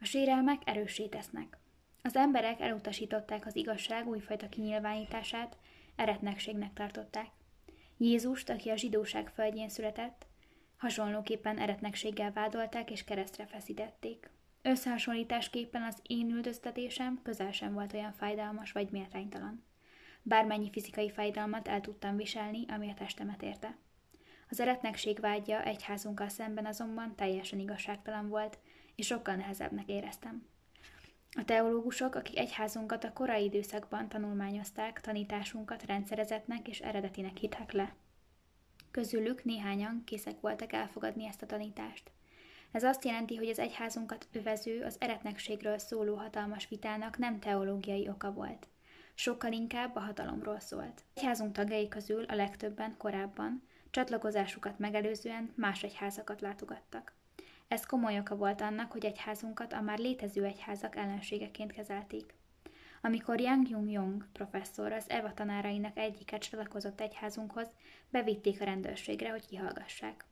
A sérelmek erőssé tesznek. Az emberek elutasították az igazság újfajta kinyilvánítását, eretnekségnek tartották. Jézust, aki a zsidóság földjén született, hasonlóképpen eretnekséggel vádolták és keresztre feszítették. Összehasonlításképpen az én üldöztetésem közel sem volt olyan fájdalmas vagy méltánytalan. Bármennyi fizikai fájdalmat el tudtam viselni, ami a testemet érte. Az eretnekség vágya egyházunkkal szemben azonban teljesen igazságtalan volt, és sokkal nehezebbnek éreztem. A teológusok, akik egyházunkat a korai időszakban tanulmányozták, tanításunkat rendszerezetnek és eredetinek hittek le. Közülük néhányan készek voltak elfogadni ezt a tanítást. Ez azt jelenti, hogy az egyházunkat övező, az eretnekségről szóló hatalmas vitának nem teológiai oka volt. Sokkal inkább a hatalomról szólt. Egyházunk tagjai közül a legtöbben korábban, csatlakozásukat megelőzően más egyházakat látogattak. Ez komoly oka volt annak, hogy egyházunkat a már létező egyházak ellenségeként kezelték. Amikor Yang Jung Yong professzor az Eva tanárainak egyiket csatlakozott egyházunkhoz, bevitték a rendőrségre, hogy kihallgassák.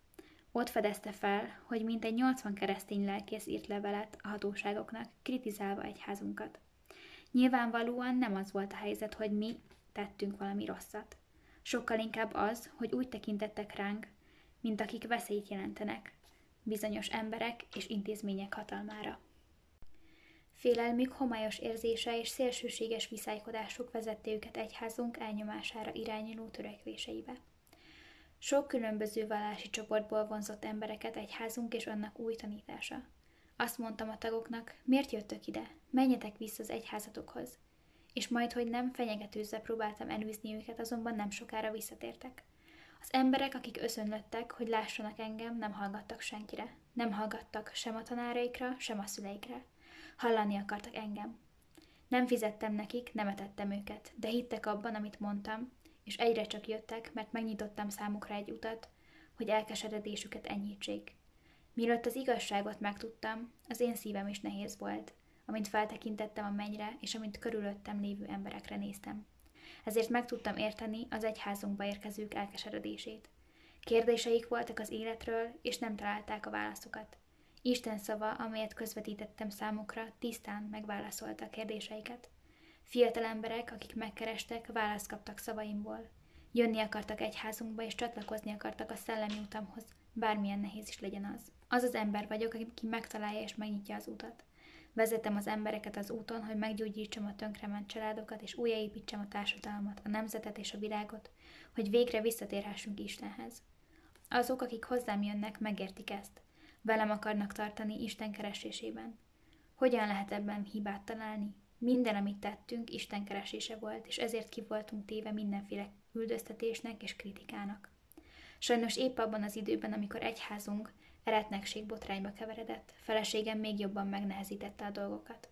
Ott fedezte fel, hogy mintegy 80 keresztény lelkész írt levelet a hatóságoknak, kritizálva egyházunkat. Nyilvánvalóan nem az volt a helyzet, hogy mi tettünk valami rosszat. Sokkal inkább az, hogy úgy tekintettek ránk, mint akik veszélyt jelentenek, bizonyos emberek és intézmények hatalmára. Félelmük, homályos érzése és szélsőséges viszálykodásuk vezette őket egyházunk elnyomására irányuló törekvéseibe. Sok különböző vallási csoportból vonzott embereket egyházunk és annak új tanítása. Azt mondtam a tagoknak, miért jöttök ide? Menjetek vissza az egyházatokhoz. És majd, hogy nem fenyegetőzve próbáltam elűzni őket, azonban nem sokára visszatértek. Az emberek, akik összönlöttek, hogy lássanak engem, nem hallgattak senkire. Nem hallgattak sem a tanáraikra, sem a szüleikre. Hallani akartak engem. Nem fizettem nekik, nem etettem őket, de hittek abban, amit mondtam, és egyre csak jöttek, mert megnyitottam számukra egy utat, hogy elkeseredésüket enyhítsék. Mielőtt az igazságot megtudtam, az én szívem is nehéz volt, amint feltekintettem a mennyre, és amint körülöttem lévő emberekre néztem ezért meg tudtam érteni az egyházunkba érkezők elkeseredését. Kérdéseik voltak az életről, és nem találták a válaszokat. Isten szava, amelyet közvetítettem számukra, tisztán megválaszolta a kérdéseiket. Fiatal emberek, akik megkerestek, választ kaptak szavaimból. Jönni akartak egyházunkba, és csatlakozni akartak a szellemi utamhoz, bármilyen nehéz is legyen az. Az az ember vagyok, aki megtalálja és megnyitja az utat. Vezetem az embereket az úton, hogy meggyógyítsam a tönkrement családokat, és újjáépítsem a társadalmat, a nemzetet és a világot, hogy végre visszatérhessünk Istenhez. Azok, akik hozzám jönnek, megértik ezt. Velem akarnak tartani Isten keresésében. Hogyan lehet ebben hibát találni? Minden, amit tettünk, Isten keresése volt, és ezért ki voltunk téve mindenféle üldöztetésnek és kritikának. Sajnos épp abban az időben, amikor egyházunk eretnekség botrányba keveredett, feleségem még jobban megnehezítette a dolgokat.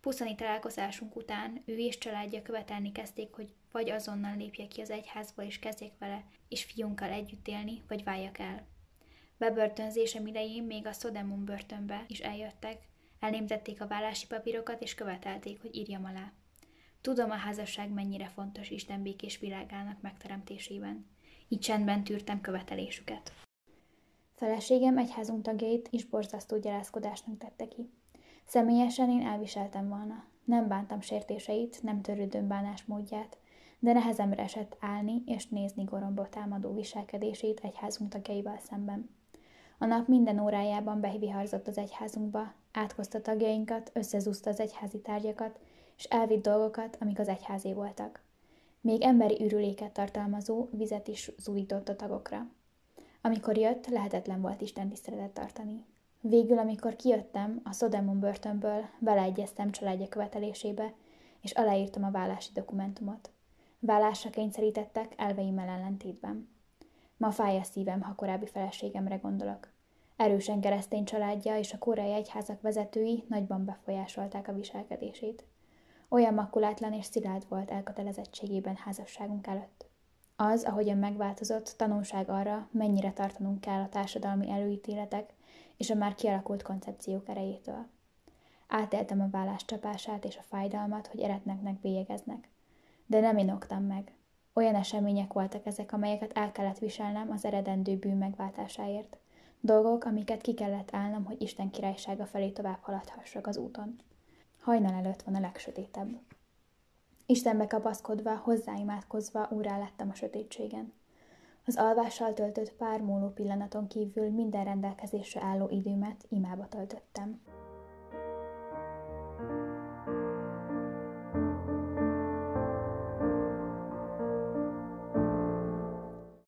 Puszani találkozásunk után ő és családja követelni kezdték, hogy vagy azonnal lépjek ki az egyházból és kezdjek vele és fiunkkal együtt élni, vagy váljak el. Bebörtönzésem idején még a Sodemon börtönbe is eljöttek, elnémtették a vállási papírokat és követelték, hogy írjam alá. Tudom a házasság mennyire fontos Isten békés világának megteremtésében. Így csendben tűrtem követelésüket. Feleségem egyházunk tagjait is borzasztó gyalázkodásnak tette ki. Személyesen én elviseltem volna. Nem bántam sértéseit, nem törődöm bánásmódját, de nehezemre esett állni és nézni goromba támadó viselkedését egyházunk tagjaival szemben. A nap minden órájában beviharzott az egyházunkba, átkozta tagjainkat, összezúzta az egyházi tárgyakat, és elvitt dolgokat, amik az egyházé voltak. Még emberi ürüléket tartalmazó vizet is zúdított a tagokra. Amikor jött, lehetetlen volt Isten tiszteletet tartani. Végül, amikor kijöttem a Sodemon börtönből, beleegyeztem családja követelésébe, és aláírtam a vállási dokumentumot. Vállásra kényszerítettek elveimmel ellentétben. Ma fáj a szívem, ha korábbi feleségemre gondolok. Erősen keresztény családja és a koreai egyházak vezetői nagyban befolyásolták a viselkedését. Olyan makulátlan és szilárd volt elkötelezettségében házasságunk előtt. Az, ahogyan megváltozott, tanulság arra, mennyire tartanunk kell a társadalmi előítéletek és a már kialakult koncepciók erejétől. Átéltem a vállás csapását és a fájdalmat, hogy eretneknek bélyegeznek. De nem inoktam meg. Olyan események voltak ezek, amelyeket el kellett viselnem az eredendő bűn megváltásáért. Dolgok, amiket ki kellett állnom, hogy Isten királysága felé tovább haladhassak az úton. Hajnal előtt van a legsötétebb. Istenbe kapaszkodva, hozzáimádkozva úrá lettem a sötétségen. Az alvással töltött pár múló pillanaton kívül minden rendelkezésre álló időmet imába töltöttem.